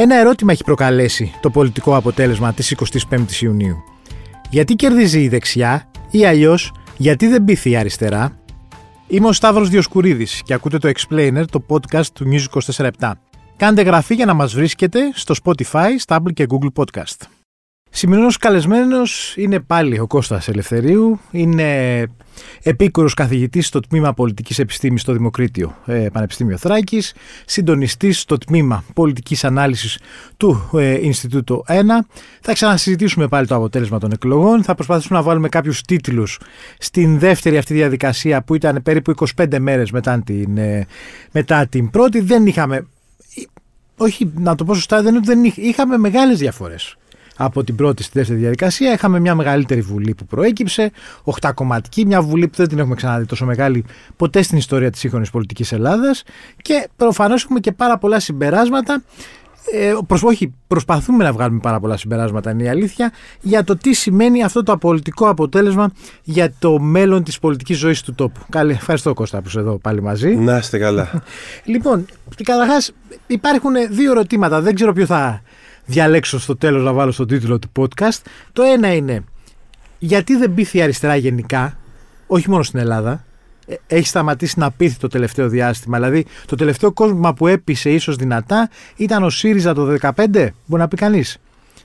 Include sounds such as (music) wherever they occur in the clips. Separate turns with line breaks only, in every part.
Ένα ερώτημα έχει προκαλέσει το πολιτικό αποτέλεσμα της 25ης Ιουνίου. Γιατί κερδίζει η δεξιά ή αλλιώς γιατί δεν πείθει η αριστερά; Είμαι ο Σταύρος Διοσκουρίδης και ακούτε το Explainer, το podcast του News 24 Κάντε γραφή για να μας βρίσκετε στο Spotify, Stable και Google Podcast. Σημερινός καλεσμένος είναι πάλι ο Κώστας Ελευθερίου, είναι επίκουρος καθηγητής στο Τμήμα Πολιτικής Επιστήμης στο Δημοκρίτιο ε, Πανεπιστήμιο Θράκης, συντονιστής στο Τμήμα Πολιτικής Ανάλυσης του ε, Ινστιτούτου 1. Θα ξανασυζητήσουμε πάλι το αποτέλεσμα των εκλογών, θα προσπαθήσουμε να βάλουμε κάποιους τίτλους στην δεύτερη αυτή διαδικασία που ήταν περίπου 25 μέρες μετά την, ε, μετά την πρώτη. Δεν είχαμε, όχι να το πω σωστά, δεν, δεν είχαμε μεγάλες διαφορές από την πρώτη στη δεύτερη διαδικασία. Είχαμε μια μεγαλύτερη βουλή που προέκυψε, οχτακομματική, μια βουλή που δεν την έχουμε ξαναδεί τόσο μεγάλη ποτέ στην ιστορία της σύγχρονης πολιτικής Ελλάδας. Και προφανώς έχουμε και πάρα πολλά συμπεράσματα. Ε, προς, όχι, προσπαθούμε να βγάλουμε πάρα πολλά συμπεράσματα, είναι η αλήθεια, για το τι σημαίνει αυτό το απολυτικό αποτέλεσμα για το μέλλον της πολιτικής ζωής του τόπου. Καλή, ευχαριστώ Κώστα που είσαι εδώ πάλι μαζί.
Να είστε καλά.
λοιπόν, καταρχάς υπάρχουν δύο ερωτήματα, δεν ξέρω ποιο θα διαλέξω στο τέλος να βάλω στον τίτλο του podcast. Το ένα είναι γιατί δεν πείθει η αριστερά γενικά, όχι μόνο στην Ελλάδα, ε, έχει σταματήσει να πείθει το τελευταίο διάστημα. Δηλαδή, το τελευταίο κόσμο που έπεισε ίσως δυνατά ήταν ο ΣΥΡΙΖΑ το 2015, μπορεί να πει κανείς.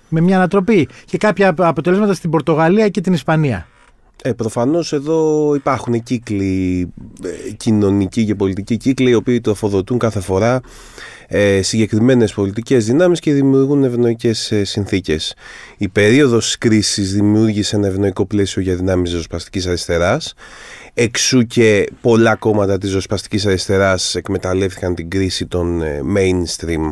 Με μια ανατροπή και κάποια αποτελέσματα στην Πορτογαλία και την Ισπανία.
Ε, Προφανώς εδώ υπάρχουν κύκλοι, ε, κοινωνικοί και πολιτικοί κύκλοι, οι οποίοι το αφοδοτούν κάθε φορά ε, συγκεκριμένες πολιτικές δυνάμεις και δημιουργούν ευνοϊκές ε, συνθήκες. Η περίοδος κρίσης δημιούργησε ένα ευνοϊκό πλαίσιο για δυνάμεις ριζοσπαστικής αριστεράς Εξού και πολλά κόμματα της ζωσπαστικής αριστεράς εκμεταλλεύτηκαν την κρίση των ε, mainstream,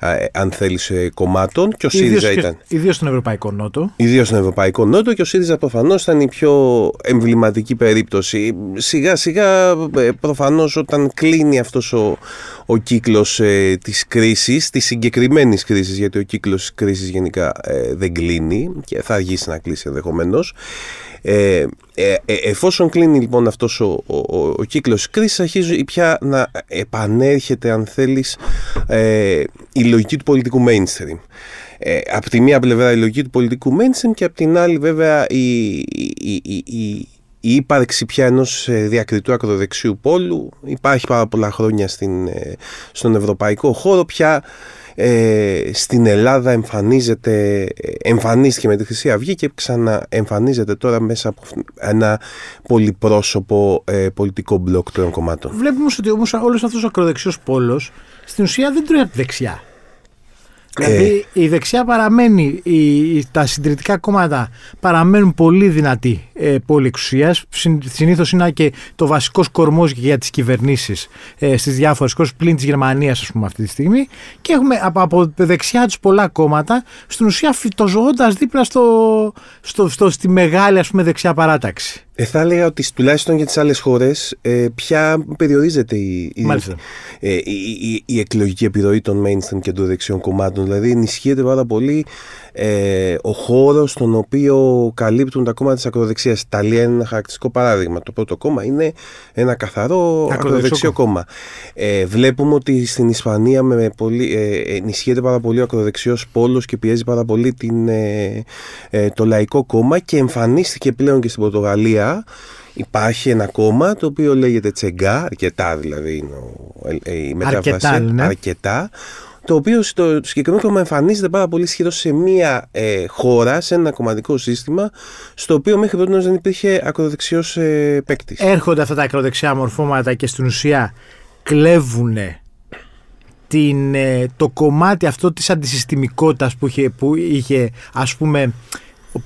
ε, αν θέλεις, ε, κομμάτων και ο ΣΥΡΙΖΑ ήταν...
Ιδίως στον Ευρωπαϊκό Νότο.
Ιδίως στον Ευρωπαϊκό Νότο και ο ΣΥΡΙΖΑ προφανώς ήταν η πιο εμβληματική περίπτωση. Σιγά σιγά προφανώς όταν κλείνει αυτός ο, ο κύκλος ε, της κρίσης, της συγκεκριμένης κρίσης, γιατί ο κύκλος της κρίσης γενικά δεν κλείνει και θα αργήσει να κλείσει ενδεχομένως. Ε, ε, ε, εφόσον κλείνει λοιπόν αυτός ο, ο, ο, ο κύκλος κρίσης αρχίζει πια να επανέρχεται αν θέλεις ε, η λογική του πολιτικού mainstream. Ε, από τη μία πλευρά η λογική του πολιτικού mainstream και από την άλλη βέβαια η, η, η, η η ύπαρξη πια ενός διακριτού ακροδεξιού πόλου υπάρχει πάρα πολλά χρόνια στην, στον ευρωπαϊκό χώρο πια ε, στην Ελλάδα εμφανίζεται, εμφανίστηκε με τη Χρυσή Αυγή και ξαναεμφανίζεται τώρα μέσα από ένα πολυπρόσωπο ε, πολιτικό μπλοκ των κομμάτων.
Βλέπουμε ότι όμως όλος αυτός ο ακροδεξιός πόλος στην ουσία δεν τρώει από δεξιά. Δηλαδή ε, η δεξιά παραμένει, η, τα συντηρητικά κόμματα παραμένουν πολύ δυνατοί ε, πόλη εξουσίας. Συνήθως είναι και το βασικός κορμός για τις κυβερνήσεις ε, στις διάφορες χώρες, πλην της Γερμανίας, ας πούμε, αυτή τη στιγμή. Και έχουμε από, από δεξιά τους πολλά κόμματα, στην ουσία φυτοζωώντας δίπλα στο, στο, στο, στη μεγάλη ας πούμε, δεξιά παράταξη.
Ε, θα έλεγα ότι τουλάχιστον για τις άλλες χώρες ε, πια περιορίζεται η, η, ε, η, η, εκλογική επιρροή των mainstream και των δεξιών κομμάτων. Δηλαδή ενισχύεται πάρα πολύ ε, ο χώρος στον οποίο καλύπτουν τα κόμματα της ακροδεξίας. Η Ιταλία είναι ένα χαρακτηριστικό παράδειγμα. Το πρώτο κόμμα είναι ένα καθαρό ακροδεξιό κόμμα. Ε, βλέπουμε ότι στην Ισπανία με πολύ, ε, ενισχύεται πάρα πολύ ο ακροδεξιός πόλος και πιέζει πάρα πολύ την, ε, ε, το λαϊκό κόμμα και εμφανίστηκε πλέον και στην Πορτογαλία. Υπάρχει ένα κόμμα το οποίο λέγεται Τσεγκά, αρκετά δηλαδή είναι η μετάφραση. Αρκετά, ναι. αρκετά το οποίο στο συγκεκριμένο κόμμα εμφανίζεται πάρα πολύ ισχυρό σε μία ε, χώρα, σε ένα κομματικό σύστημα, στο οποίο μέχρι τότε δεν υπήρχε ακροδεξιός ε, παίκτης.
Έρχονται αυτά τα ακροδεξιά μορφώματα και στην ουσία κλέβουν την, ε, το κομμάτι αυτό της αντισυστημικότητας που είχε, που είχε ας πούμε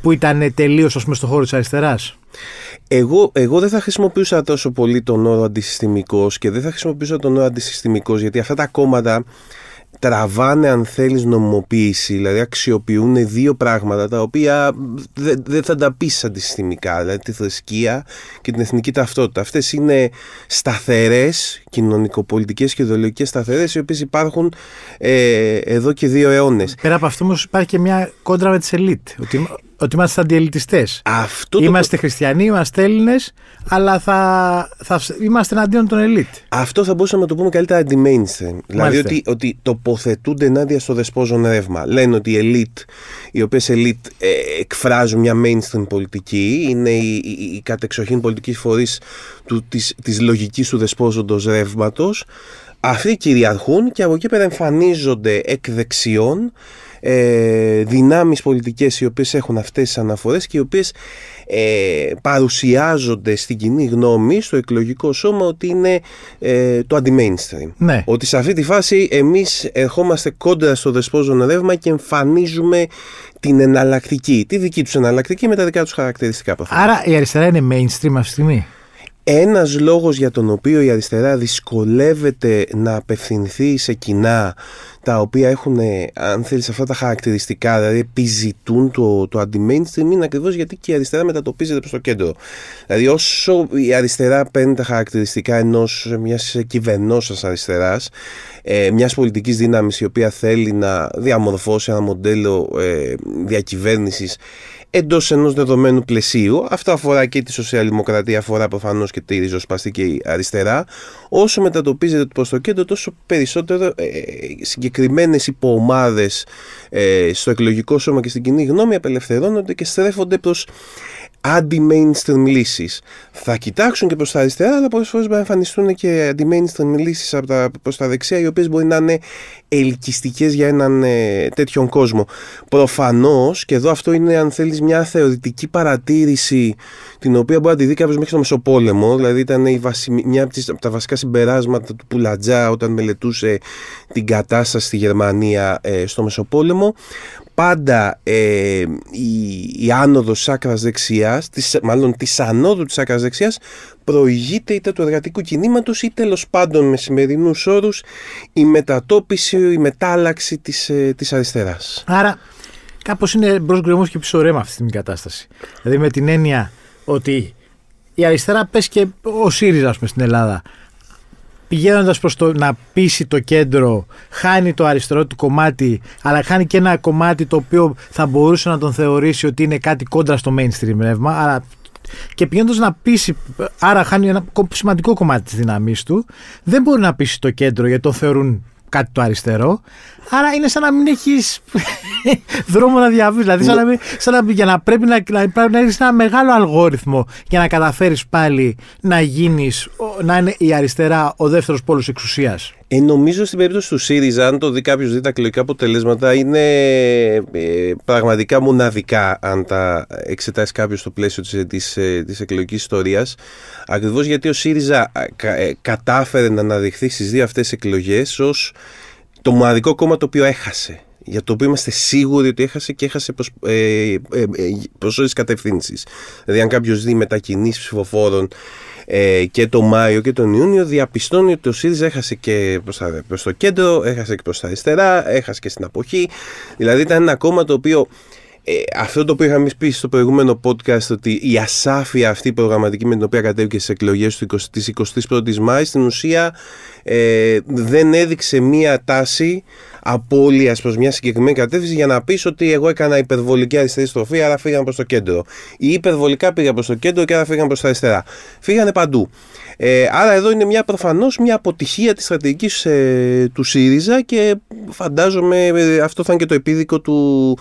που ήταν τελείως ας πούμε στο χώρο της αριστεράς.
Εγώ, εγώ δεν θα χρησιμοποιούσα τόσο πολύ τον όρο αντισυστημικός και δεν θα χρησιμοποιούσα τον όρο αντισυστημικός γιατί αυτά τα κόμματα τραβάνε αν θέλεις νομιμοποίηση, δηλαδή αξιοποιούν δύο πράγματα τα οποία δεν θα τα πεις αντισυστημικά, δηλαδή τη θρησκεία και την εθνική ταυτότητα. Αυτές είναι σταθερές, κοινωνικοπολιτικές και ιδεολογικές σταθερές, οι οποίες υπάρχουν ε, εδώ και δύο αιώνες.
Πέρα από αυτό όμως υπάρχει και μια κόντρα με τις ελίτ. Ότι ότι είμαστε αντιελιτιστές.
Αυτό
Είμαστε χριστιανοί, είμαστε Έλληνες, αλλά θα, θα είμαστε εναντίον των ελίτ.
Αυτό θα μπορούσαμε να το πούμε καλύτερα anti-mainstream. Δηλαδή
Μάλιστα.
ότι, ότι τοποθετούνται ενάντια στο δεσπόζον ρεύμα. Λένε ότι οι ελίτ, οι οποίες ελίτ ε, εκφράζουν μια mainstream πολιτική, είναι οι, οι, οι κατεξοχήν πολιτικοί φορείς της, της λογικής του δεσπόζοντος ρεύματος, αυτοί κυριαρχούν και από εκεί πέρα εμφανίζονται εκ δεξιών ε, δυνάμεις πολιτικές οι οποίες έχουν αυτές τις αναφορές και οι οποίες ε, παρουσιάζονται στην κοινή γνώμη, στο εκλογικό σώμα ότι είναι ε, το αντι-mainstream.
Ναι.
Ότι σε αυτή τη φάση εμείς ερχόμαστε κόντρα στο δεσπόζον ρεύμα και εμφανίζουμε την εναλλακτική, τη δική τους εναλλακτική με τα δικά τους χαρακτηριστικά. προφανώς.
Άρα η αριστερά είναι mainstream αυτή τη στιγμή.
Ένας λόγος για τον οποίο η αριστερά δυσκολεύεται να απευθυνθεί σε κοινά τα οποία έχουν, αν θέλεις, αυτά τα χαρακτηριστικά, δηλαδή επιζητούν το, το anti-mainstream, είναι ακριβώς γιατί και η αριστερά μετατοπίζεται προς το κέντρο. Δηλαδή όσο η αριστερά παίρνει τα χαρακτηριστικά ενός μιας κυβερνώσας αριστεράς, ε, μιας πολιτικής δύναμης η οποία θέλει να διαμορφώσει ένα μοντέλο ε, διακυβέρνησης εντός ενός δεδομένου πλαισίου. Αυτό αφορά και τη σοσιαλδημοκρατία, αφορά προφανώς και τη ριζοσπαστική αριστερά. Όσο μετατοπίζεται προς το κέντρο, τόσο περισσότερο ε, συγκεκριμένες υποομάδες ε, στο εκλογικό σώμα και στην κοινή γνώμη απελευθερώνονται και στρέφονται προς αντι-mainstream λύσεις. Θα κοιτάξουν και προς τα αριστερά, αλλά πολλές φορές μπορεί να εμφανιστούν και anti-mainstream λύσεις από τα, προς τα δεξιά, οι οποίες μπορεί να είναι ελκυστικές για έναν ε, τέτοιον κόσμο. Προφανώς, και εδώ αυτό είναι αν θέλεις μια θεωρητική παρατήρηση, την οποία μπορεί να τη δει κάποιος μέχρι το Μεσοπόλεμο, δηλαδή ήταν η βασι, μια από, τις, από τα βασικά συμπεράσματα του Πουλατζά όταν μελετούσε την κατάσταση στη Γερμανία ε, στο Μεσοπόλεμο, πάντα ε, η, η άνοδος της άκρας δεξιάς, της, μάλλον της ανόδου της άκρας δεξιάς, προηγείται είτε του εργατικού κινήματος ή τέλος πάντων με σημερινούς όρους η μετατόπιση, η μετάλλαξη της, ε, της αριστεράς.
Άρα κάπως είναι μπρος γκρεμός και πίσω ρέμα αυτή την κατάσταση. Δηλαδή με την έννοια ότι η αριστερά πες και ο ΣΥΡΙΖΑ ας πούμε, στην Ελλάδα πηγαίνοντας προς το να πείσει το κέντρο, χάνει το αριστερό του κομμάτι, αλλά χάνει και ένα κομμάτι το οποίο θα μπορούσε να τον θεωρήσει ότι είναι κάτι κόντρα στο mainstream ρεύμα. Άρα και πηγαίνοντας να πείσει, άρα χάνει ένα σημαντικό κομμάτι της δύναμή του, δεν μπορεί να πείσει το κέντρο γιατί το θεωρούν κάτι το αριστερό. Άρα είναι σαν να μην έχεις (laughs) δρόμο να διαβείς. Δηλαδή, σαν να, μην, σαν να, για να πρέπει να, να, να έχεις ένα μεγάλο αλγόριθμο για να καταφέρεις πάλι να γίνεις, να είναι η αριστερά ο δεύτερος πόλος εξουσίας.
Ε, νομίζω στην περίπτωση του ΣΥΡΙΖΑ, αν το δει κάποιος δει τα εκλογικά αποτελέσματα, είναι ε, πραγματικά μοναδικά αν τα εξετάσει κάποιος στο πλαίσιο της της, της εκλογικής ιστορίας. Ακριβώς γιατί ο ΣΥΡΙΖΑ κα, κατάφερε να αναδειχθεί στις δύο αυτές εκλογές ως το μοναδικό κόμμα το οποίο έχασε. Για το οποίο είμαστε σίγουροι ότι έχασε και έχασε προς, ε, ε, ε, προς όλες τις κατευθύνσεις. Δηλαδή αν κάποιος δει μετακινήσεις ψηφοφόρων ε, και το Μάιο και τον Ιούνιο διαπιστώνει ότι ο ΣΥΡΙΖΑ έχασε και προς, τα, προς το κέντρο, έχασε και προς τα αριστερά, έχασε και στην αποχή. Δηλαδή ήταν ένα κόμμα το οποίο ε, αυτό το οποίο είχαμε πει στο προηγούμενο podcast ότι η ασάφεια αυτή προγραμματική με την οποία κατέβηκε στις εκλογές του 20, της 21ης Μάης στην ουσία ε, δεν έδειξε μία τάση απώλειας προς μια συγκεκριμένη κατεύθυνση για να πεις ότι εγώ έκανα υπερβολική αριστερή στροφή, άρα φύγαν προς το κέντρο. Ή υπερβολικά πήγαν προς το κέντρο και άρα φύγαν προς τα αριστερά. Φύγανε παντού. Ε, άρα εδώ είναι μια προφανώς μια αποτυχία της στρατηγικής ε, του ΣΥΡΙΖΑ και φαντάζομαι ε, αυτό θα είναι και το επίδικο του,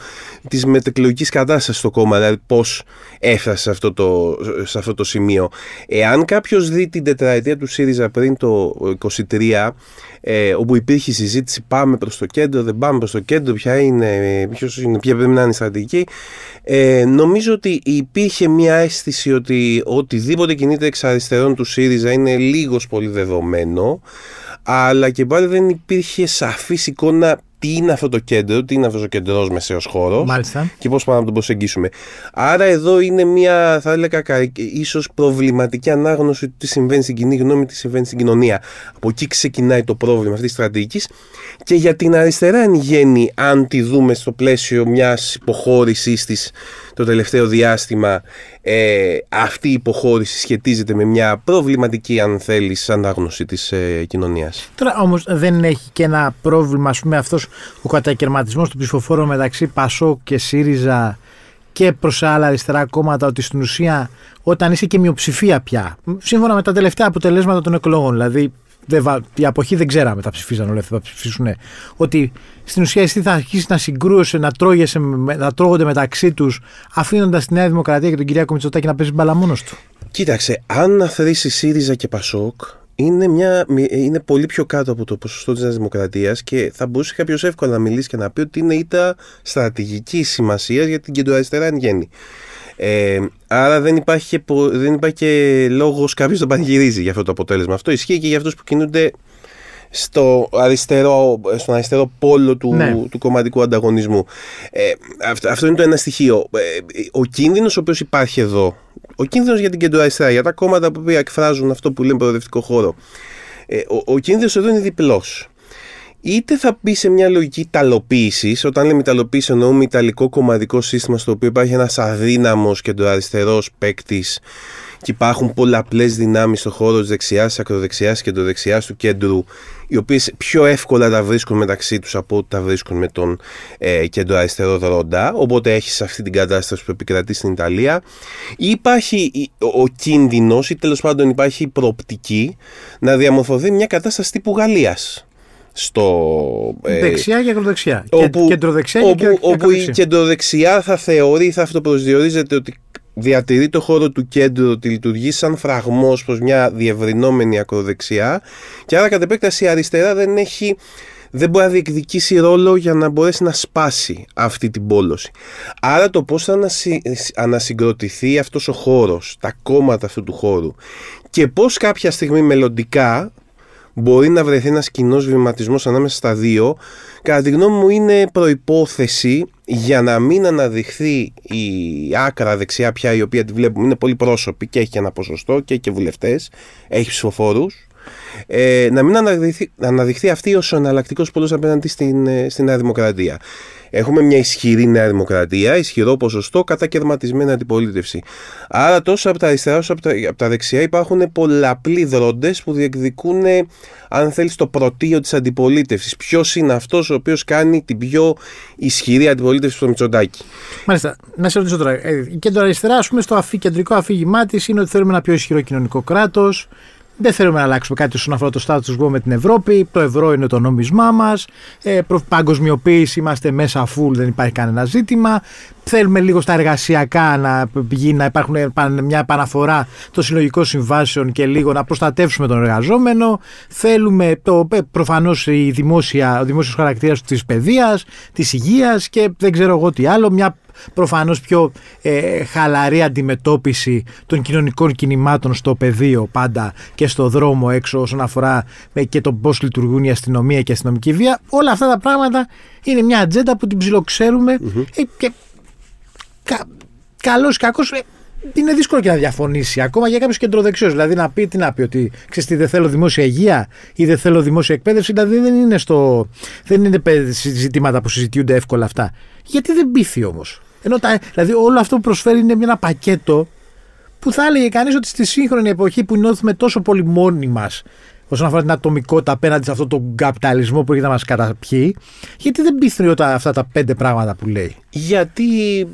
της μετεκλογικής κατάστασης στο κόμμα, δηλαδή πώς έφτασε σε αυτό το, σε αυτό το σημείο. Εάν κάποιος δει την τετραετία του ΣΥΡΙΖΑ πριν το 23, ε, όπου υπήρχε συζήτηση πάμε προς το κέντρο, δεν πάμε προς το κέντρο, ποια είναι, ποιος είναι ποια πρέπει να είναι η στρατηγική, ε, νομίζω ότι υπήρχε μια αίσθηση ότι οτιδήποτε κινείται εξ αριστερών του ΣΥΡΙΖΑ είναι λίγος πολύ δεδομένο, αλλά και πάλι δεν υπήρχε σαφής εικόνα τι είναι αυτό το κέντρο, τι είναι αυτός ο κεντρός μεσαίο χώρο και πώς πάμε να τον προσεγγίσουμε. Άρα εδώ είναι μια, θα έλεγα, ίσως προβληματική ανάγνωση του τι συμβαίνει στην κοινή γνώμη, τι συμβαίνει στην κοινωνία. Από εκεί ξεκινάει το πρόβλημα αυτής της στρατηγικής και για την αριστερά εν γέννη, αν τη δούμε στο πλαίσιο μιας υποχώρηση της το τελευταίο διάστημα ε, αυτή η υποχώρηση σχετίζεται με μια προβληματική αν θέλεις ανάγνωση της ε, κοινωνίας.
Τώρα όμως δεν έχει και ένα πρόβλημα ας πούμε αυτός ο κατακαιρματισμός του ψηφοφόρου μεταξύ Πασό και ΣΥΡΙΖΑ και προς άλλα αριστερά κόμματα ότι στην ουσία όταν είσαι και μειοψηφία πια, σύμφωνα με τα τελευταία αποτελέσματα των εκλογών, δηλαδή η αποχή δεν ξέραμε, τα ψηφίζαν όλοι θα ψηφίσουν. Ότι στην ουσία εσύ θα αρχίσεις να συγκρούεσαι, να, τρώγεσαι, να τρώγονται μεταξύ τους, αφήνοντας τη Νέα Δημοκρατία και τον Κυριάκο Μητσοτάκη να παίζει μπαλά μόνος του.
Κοίταξε, αν αφαιρήσει ΣΥΡΙΖΑ και ΠΑΣΟΚ, είναι, μια, είναι πολύ πιο κάτω από το ποσοστό της Νέας Δημοκρατίας και θα μπορούσε κάποιος εύκολα να μιλήσει και να πει ότι είναι ήττα στρατηγική σημασίας για την κεντροαριστερά εν γέννη. Ε, άρα δεν υπάρχει, και, δεν υπάρχει και λόγος κάποιος να πανηγυρίζει για αυτό το αποτέλεσμα. Αυτό ισχύει και για αυτούς που κινούνται στο αριστερό, στον αριστερό πόλο του, ναι. του κομματικού ανταγωνισμού. Ε, αυτό, αυτό είναι το ένα στοιχείο. Ε, ο κίνδυνος ο οποίος υπάρχει εδώ, ο κίνδυνος για την κεντροαριστερά, για τα κόμματα που εκφράζουν αυτό που λέμε προοδευτικό χώρο, ε, ο, ο κίνδυνος εδώ είναι διπλός είτε θα μπει σε μια λογική ταλοποίησης. Όταν λέμε ταλοποίηση, εννοούμε ιταλικό κομματικό σύστημα στο οποίο υπάρχει ένας αδύναμος κεντροαριστερό παίκτης και υπάρχουν πολλαπλές δυνάμεις στον χώρο της δεξιάς, της ακροδεξιάς και κεντροδεξιάς του κέντρου, οι οποίες πιο εύκολα τα βρίσκουν μεταξύ τους από ό,τι τα βρίσκουν με τον ε, κεντροαριστερό δρόντα. Οπότε έχεις αυτή την κατάσταση που επικρατεί στην Ιταλία. Ή υπάρχει ο, ο κίνδυνος, ή τέλος πάντων υπάρχει η προοπτική να διαμορφωθεί μια κατάσταση τύπου Γαλλίας στο.
Ε, Δεξιά και ακροδεξιά.
Όπου,
κεντροδεξιά
όπου, και όπου η κεντροδεξιά θα θεωρεί, θα αυτοπροσδιορίζεται ότι διατηρεί το χώρο του κέντρου, ότι λειτουργεί σαν φραγμός προς μια διευρυνόμενη ακροδεξιά και άρα κατ' επέκταση η αριστερά δεν έχει. Δεν μπορεί να διεκδικήσει ρόλο για να μπορέσει να σπάσει αυτή την πόλωση. Άρα το πώς θα ανασυγκροτηθεί αυτός ο χώρος, τα κόμματα αυτού του χώρου και πώς κάποια στιγμή μελλοντικά μπορεί να βρεθεί ένας κοινός βηματισμός ανάμεσα στα δύο, κατά τη γνώμη μου είναι προπόθεση για να μην αναδειχθεί η άκρα δεξιά πια, η οποία τη βλέπουμε είναι πολύ πρόσωπη και έχει ένα ποσοστό και έχει και βουλευτές, έχει ψηφοφόρους. Ε, να μην αναδειχθεί, αναδειχθεί αυτή ως ο εναλλακτικός πόλο απέναντι στην, ε, στην Νέα Δημοκρατία. Έχουμε μια ισχυρή Νέα Δημοκρατία, ισχυρό ποσοστό, κατακαιρματισμένη αντιπολίτευση. Άρα τόσο από τα αριστερά όσο από τα, από τα δεξιά υπάρχουν πολλαπλοί δρόντες που διεκδικούν, αν θέλεις, το πρωτείο της αντιπολίτευσης. Ποιος είναι αυτός ο οποίος κάνει την πιο ισχυρή αντιπολίτευση στο Μητσοτάκι.
Μάλιστα. Να σε ρωτήσω τώρα. Ε, η κέντρο αριστερά, ας πούμε, στο κεντρικό αφήγημά της είναι ότι θέλουμε ένα πιο ισχυρό κοινωνικό κράτος. Δεν θέλουμε να αλλάξουμε κάτι όσον αφορά το status quo με την Ευρώπη. Το ευρώ είναι το νόμισμά μας. Ε, παγκοσμιοποίηση είμαστε μέσα full, δεν υπάρχει κανένα ζήτημα. Θέλουμε λίγο στα εργασιακά να, να υπάρχουν μια επαναφορά των συλλογικών συμβάσεων και λίγο να προστατεύσουμε τον εργαζόμενο. Θέλουμε το, ε, προφανώς η δημόσια, ο δημόσιος χαρακτήρας της παιδείας, της υγείας και δεν ξέρω εγώ τι άλλο. Μια προφανώς πιο ε, χαλαρή αντιμετώπιση των κοινωνικών κινημάτων στο πεδίο πάντα και στο δρόμο έξω όσον αφορά ε, και το πώς λειτουργούν η αστυνομία και η αστυνομική βία. Όλα αυτά τα πράγματα είναι μια ατζέντα που την ψιλοξερουμε ε, και κα, καλός κακός ε, είναι δύσκολο και να διαφωνήσει ακόμα για κάποιο κεντροδεξιό. Δηλαδή να πει τι να πει, ότι ξέρεις τι, δεν θέλω δημόσια υγεία ή δεν θέλω δημόσια εκπαίδευση. Δηλαδή δεν είναι, στο, δεν είναι ζητήματα που συζητιούνται εύκολα αυτά. Γιατί δεν πείθει όμως. Ενώ τα, δηλαδή όλο αυτό που προσφέρει είναι ένα πακέτο που θα έλεγε κανείς ότι στη σύγχρονη εποχή που νιώθουμε τόσο πολύ μόνοι μας όσον αφορά την ατομικότητα απέναντι σε αυτόν τον καπιταλισμό που έχει να μας καταπιεί, γιατί δεν πείθουν αυτά τα πέντε πράγματα που λέει;
Γιατί,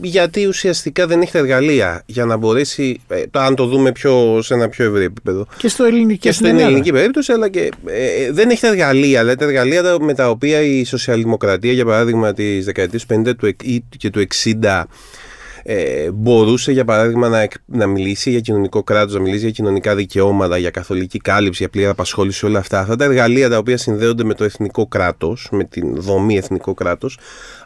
γιατί ουσιαστικά δεν έχει τα εργαλεία για να μπορέσει, ε, αν το δούμε πιο, σε ένα πιο ευρύ επίπεδο.
Και στο ελληνικό
Και στην ελληνική περίπτωση, αλλά και ε, δεν έχει τα εργαλεία. Δηλαδή τα εργαλεία με τα οποία η σοσιαλδημοκρατία, για παράδειγμα, της δεκαετίας του 50 και του 60 ε, μπορούσε για παράδειγμα να, να μιλήσει για κοινωνικό κράτος, να μιλήσει για κοινωνικά δικαιώματα, για καθολική κάλυψη, για πλήρη απασχόληση, όλα αυτά. Αυτά τα εργαλεία τα οποία συνδέονται με το εθνικό κράτος, με την δομή εθνικό κράτος,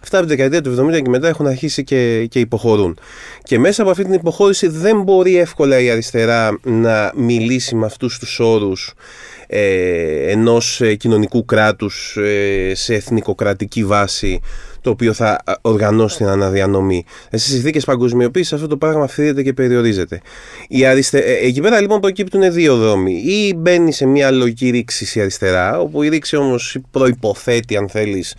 αυτά από τη δεκαετία του 70 και μετά έχουν αρχίσει και, και υποχωρούν. Και μέσα από αυτή την υποχώρηση δεν μπορεί εύκολα η αριστερά να μιλήσει με αυτούς τους όρους ε, ενός ε, κοινωνικού κράτους ε, σε εθνικοκρατική βάση το οποίο θα οργανώσει την αναδιανομή. Ε, Στις συνθήκες παγκοσμιοποίησης αυτό το πράγμα φύγεται και περιορίζεται. Η αριστε... Ε, εκεί πέρα λοιπόν προκύπτουν δύο δρόμοι. Ή μπαίνει σε μια λογική ρήξη η αριστερά, όπου η ρήξη όμως προποθέτει, αν θέλεις,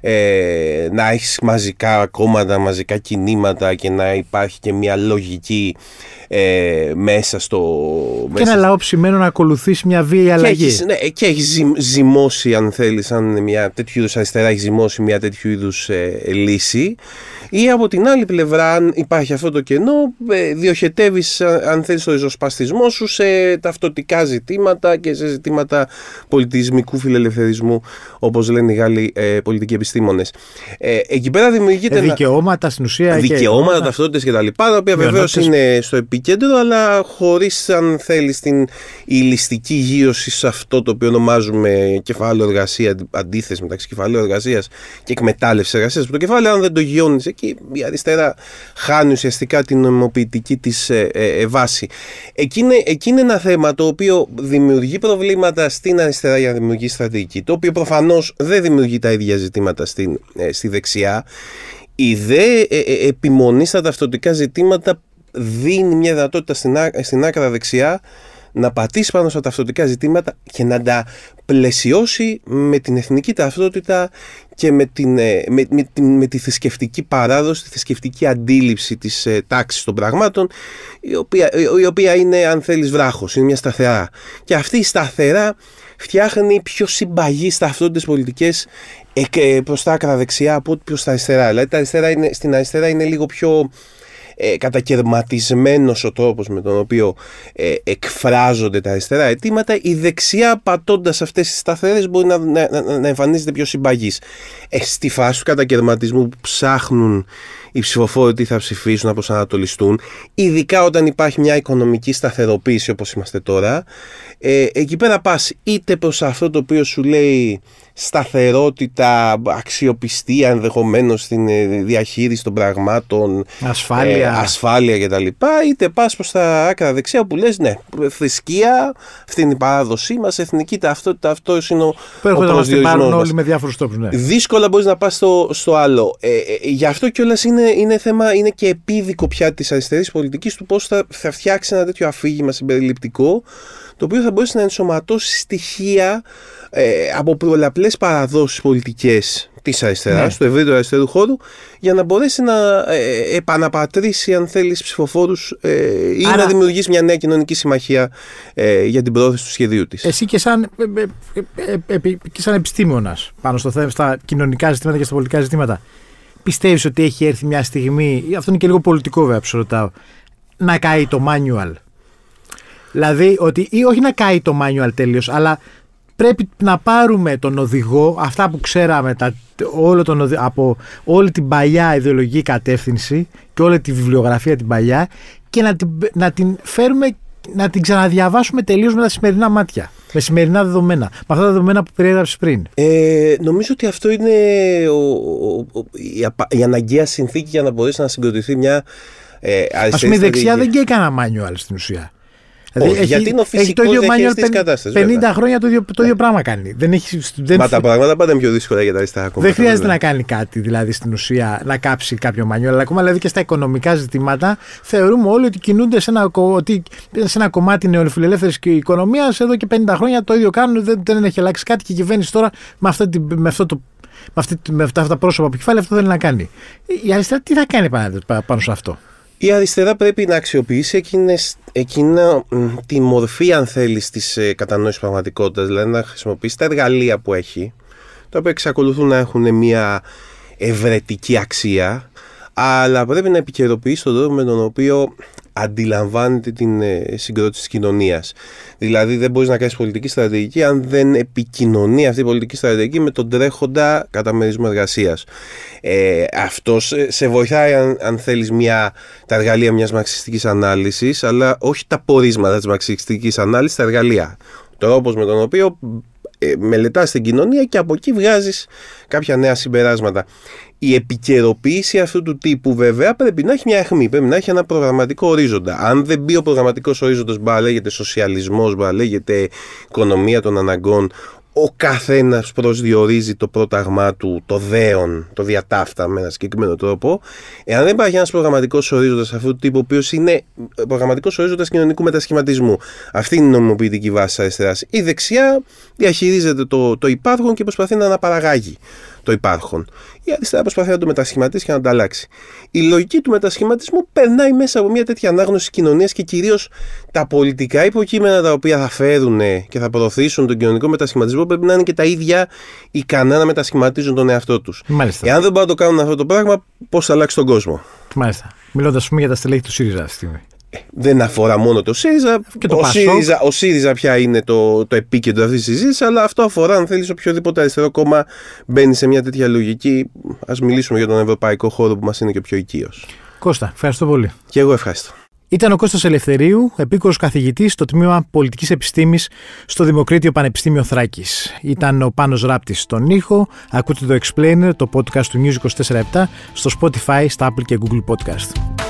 ε, να έχεις μαζικά κόμματα, μαζικά κινήματα και να υπάρχει και μια λογική ε, μέσα στο...
Και ένα λαό ψημένο να ακολουθήσει μια βίαιη αλλαγή.
Και έχεις, ναι, και έχεις ζυμώσει αν θέλεις, αν μια τέτοιου είδους αριστερά έχει ζυμώσει μια τέτοιου είδους ε, λύση ή από την άλλη πλευρά, αν υπάρχει αυτό το κενό, ε, διοχετεύεις, αν θέλεις, το ριζοσπαστισμό σου σε ταυτοτικά ζητήματα και σε ζητήματα πολιτισμικού φιλελευθερισμού, όπως λένε οι Γάλλοι ε, πολιτικοί επιστήμονες. Ε, εκεί πέρα δημιουργείται.
Ε, δικαιώματα στην ουσία.
Δικαιώματα, και... ταυτότητε κτλ. Τα οποία βεβαίως είναι στο επίκεντρο, αλλά χωρίς, αν θέλεις, την ηλιστική γύρωση σε αυτό το οποίο ονομάζουμε κεφάλαιο εργασία, αντίθεση μεταξύ κεφαλαίου εργασίας και εκμετάλλευσης εργασίας. Το κεφάλαιο, αν δεν το γιώνεις εκεί η αριστερά χάνει ουσιαστικά την νομιμοποιητική της ε, ε, ε, βάση. Εκεί είναι, εκεί είναι ένα θέμα το οποίο δημιουργεί προβλήματα στην αριστερά για να δημιουργήσει στρατηγική, το οποίο προφανώς δεν δημιουργεί τα ίδια ζητήματα στην, στη δεξιά. Η δε επιμονή στα ταυτοτικά ζητήματα δίνει μια δυνατότητα στην, στην άκρα δεξιά να πατήσει πάνω στα ταυτοτικά ζητήματα και να τα πλαισιώσει με την εθνική ταυτότητα και με, την, ε, με, με, με τη θρησκευτική παράδοση, τη θρησκευτική αντίληψη της ε, τάξης των πραγμάτων η οποία, η οποία είναι αν θέλεις βράχος, είναι μια σταθερά και αυτή η σταθερά φτιάχνει πιο συμπαγείς ταυτότητες πολιτικές ε, προς τα άκρα δεξιά από ό,τι προς τα αριστερά δηλαδή τα αριστερά είναι, στην αριστερά είναι λίγο πιο ε, κατακαιρματισμένος ο τρόπος με τον οποίο ε, εκφράζονται τα αριστερά αιτήματα, η δεξιά πατώντας αυτές τις σταθερές μπορεί να, να, να, εμφανίζεται πιο συμπαγής. Ε, στη φάση του κατακαιρματισμού που ψάχνουν οι ψηφοφόροι τι θα ψηφίσουν, να προσανατολιστούν, ειδικά όταν υπάρχει μια οικονομική σταθεροποίηση όπως είμαστε τώρα, ε, εκεί πέρα πας είτε προς αυτό το οποίο σου λέει σταθερότητα, αξιοπιστία ενδεχομένως στην ε, διαχείριση των πραγμάτων,
ασφάλεια, ε,
ασφάλεια κτλ. Είτε πας προς τα άκρα δεξιά που λες, ναι, θρησκεία, αυτή είναι η παράδοσή μας, εθνική ταυτότητα, αυτό είναι ο,
ο όλοι με διάφορους τρόπους. Ναι.
Δύσκολα μπορείς να πας στο, στο άλλο. Ε, ε, γι' αυτό κιόλας είναι, είναι θέμα, είναι και επίδικο πια της αριστερής πολιτικής του πώς θα, θα φτιάξει ένα τέτοιο αφήγημα συμπεριληπτικό, το οποίο θα μπορέσει να ενσωματώσει στοιχεία ε, από πολλαπλές παραδόσεις πολιτικές της αριστεράς, ναι. του ευρύτερου αριστερού χώρου, για να μπορέσει να ε, επαναπατρίσει, αν θέλεις, ψηφοφόρους ε, ή να δημιουργήσει μια νέα κοινωνική συμμαχία ε, για την πρόθεση του σχεδίου της.
Εσύ και σαν, ε, και σαν επιστήμονας πάνω στο θέμα, στα κοινωνικά ζητήματα και στα πολιτικά ζητήματα, πιστεύεις ότι έχει έρθει μια στιγμή, αυτό είναι και λίγο πολιτικό βέβαια, που ρωτάω, να καεί το manual; Δηλαδή, ότι, ή όχι να καεί το manual τέλειω, αλλά πρέπει να πάρουμε τον οδηγό, αυτά που ξέραμε τα, όλο τον, από όλη την παλιά ιδεολογική κατεύθυνση και όλη τη βιβλιογραφία την παλιά και να την, να την φέρουμε να την ξαναδιαβάσουμε τελείως με τα σημερινά μάτια. Με σημερινά δεδομένα. Με αυτά τα δεδομένα που περιέγραψες πριν.
Ε, νομίζω ότι αυτό είναι ο, ο, η, η, αναγκαία συνθήκη για να μπορέσει να συγκροτηθεί μια ε,
Α πούμε, η δεξιά δεν και έκανα μάνιουαλ στην ουσία.
Δηλαδή έχει, γιατί είναι ο φυσικό κατάσταση.
50 χρόνια το ίδιο, το ίδιο πράγμα κάνει. Δεν έχει, δεν...
Μα τα πράγματα πάντα είναι πιο δύσκολα για τα αριστερά
κόμματα. Δεν χρειάζεται να κάνει κάτι δηλαδή στην ουσία να κάψει κάποιο μανιόλ. Αλλά ακόμα δηλαδή και στα οικονομικά ζητήματα θεωρούμε όλοι ότι κινούνται σε ένα, ότι, σε ένα κομμάτι νεοφιλελεύθερης οικονομίας εδώ και 50 χρόνια το ίδιο κάνουν. Δεν, δεν έχει αλλάξει κάτι και η κυβέρνηση τώρα με, αυτή, με αυτό το με, αυτή, με αυτά τα πρόσωπα που κεφάλαια αυτό θέλει να κάνει. Η αριστερά τι θα κάνει πάνω σε αυτό;
Η αριστερά πρέπει να αξιοποιήσει εκείνες, εκείνα τη μορφή, αν θέλεις, της ε, κατανόησης πραγματικότητας, δηλαδή να χρησιμοποιήσει τα εργαλεία που έχει, τα οποία εξακολουθούν να έχουν μια ευρετική αξία, αλλά πρέπει να επικαιροποιήσει τον τρόπο με τον οποίο αντιλαμβάνεται την ε, συγκρότηση της κοινωνίας. Δηλαδή, δεν μπορείς να κάνεις πολιτική στρατηγική αν δεν επικοινωνεί αυτή η πολιτική στρατηγική με τον τρέχοντα καταμερισμό εργασίας. Ε, αυτός σε βοηθάει, αν, αν θέλεις, τα εργαλεία μιας μαξιστική ανάλυσης, αλλά όχι τα πορίσματα της μαξιστική ανάλυσης, τα εργαλεία. Ο τρόπος με τον οποίο ε, μελετάς την κοινωνία και από εκεί βγάζεις κάποια νέα συμπεράσματα. Η επικαιροποίηση αυτού του τύπου βέβαια πρέπει να έχει μια αιχμή, πρέπει να έχει ένα προγραμματικό ορίζοντα. Αν δεν μπει ο προγραμματικός ορίζοντας, μπα λέγεται σοσιαλισμός, μπα λέγεται οικονομία των αναγκών, ο καθένας προσδιορίζει το πρόταγμά του, το δέον, το διατάφτα με ένα συγκεκριμένο τρόπο. Εάν δεν υπάρχει ένας προγραμματικός ορίζοντας αυτού του τύπου, ο οποίος είναι προγραμματικός ορίζοντας κοινωνικού μετασχηματισμού, αυτή είναι η νομιμοποιητική βάση της αριστεράς. Η δεξιά διαχειρίζεται το, το υπάρχον και προσπαθεί να αναπαραγάγει το υπάρχον. Η αριστερά προσπαθεί να το μετασχηματίσει και να το αλλάξει. Η λογική του μετασχηματισμού περνάει μέσα από μια τέτοια ανάγνωση κοινωνίας και κυρίως τα πολιτικά υποκείμενα τα οποία θα φέρουν και θα προωθήσουν τον κοινωνικό μετασχηματισμό πρέπει να είναι και τα ίδια ικανά να μετασχηματίζουν τον εαυτό τους. Εάν δεν μπορούν να το κάνουν αυτό το πράγμα, πώς θα αλλάξει τον κόσμο;
Μάλιστα. Μιλώντας για τα στελέχη του ΣΥΡΙΖΑ αυτή τη στιγμή
δεν αφορά μόνο το ΣΥΡΙΖΑ.
Και το
ο, ΣΥΡΙΖΑ ο ΣΥΡΙΖΑ πια είναι το, το επίκεντρο αυτής της συζήτησης, αλλά αυτό αφορά, αν θέλεις, οποιοδήποτε αριστερό κόμμα μπαίνει σε μια τέτοια λογική. Α μιλήσουμε για τον ευρωπαϊκό χώρο που μας είναι και πιο οικείος.
Κώστα, ευχαριστώ πολύ.
Και εγώ ευχαριστώ.
Ήταν ο Κώστας Ελευθερίου, επίκορος καθηγητής στο Τμήμα Πολιτικής Επιστήμης στο Δημοκρίτιο Πανεπιστήμιο Θράκης. Ήταν ο Πάνος Ράπτης στον ήχο, ακούτε το Explainer, το podcast του News 24 στο Spotify, στα Apple και Google Podcast.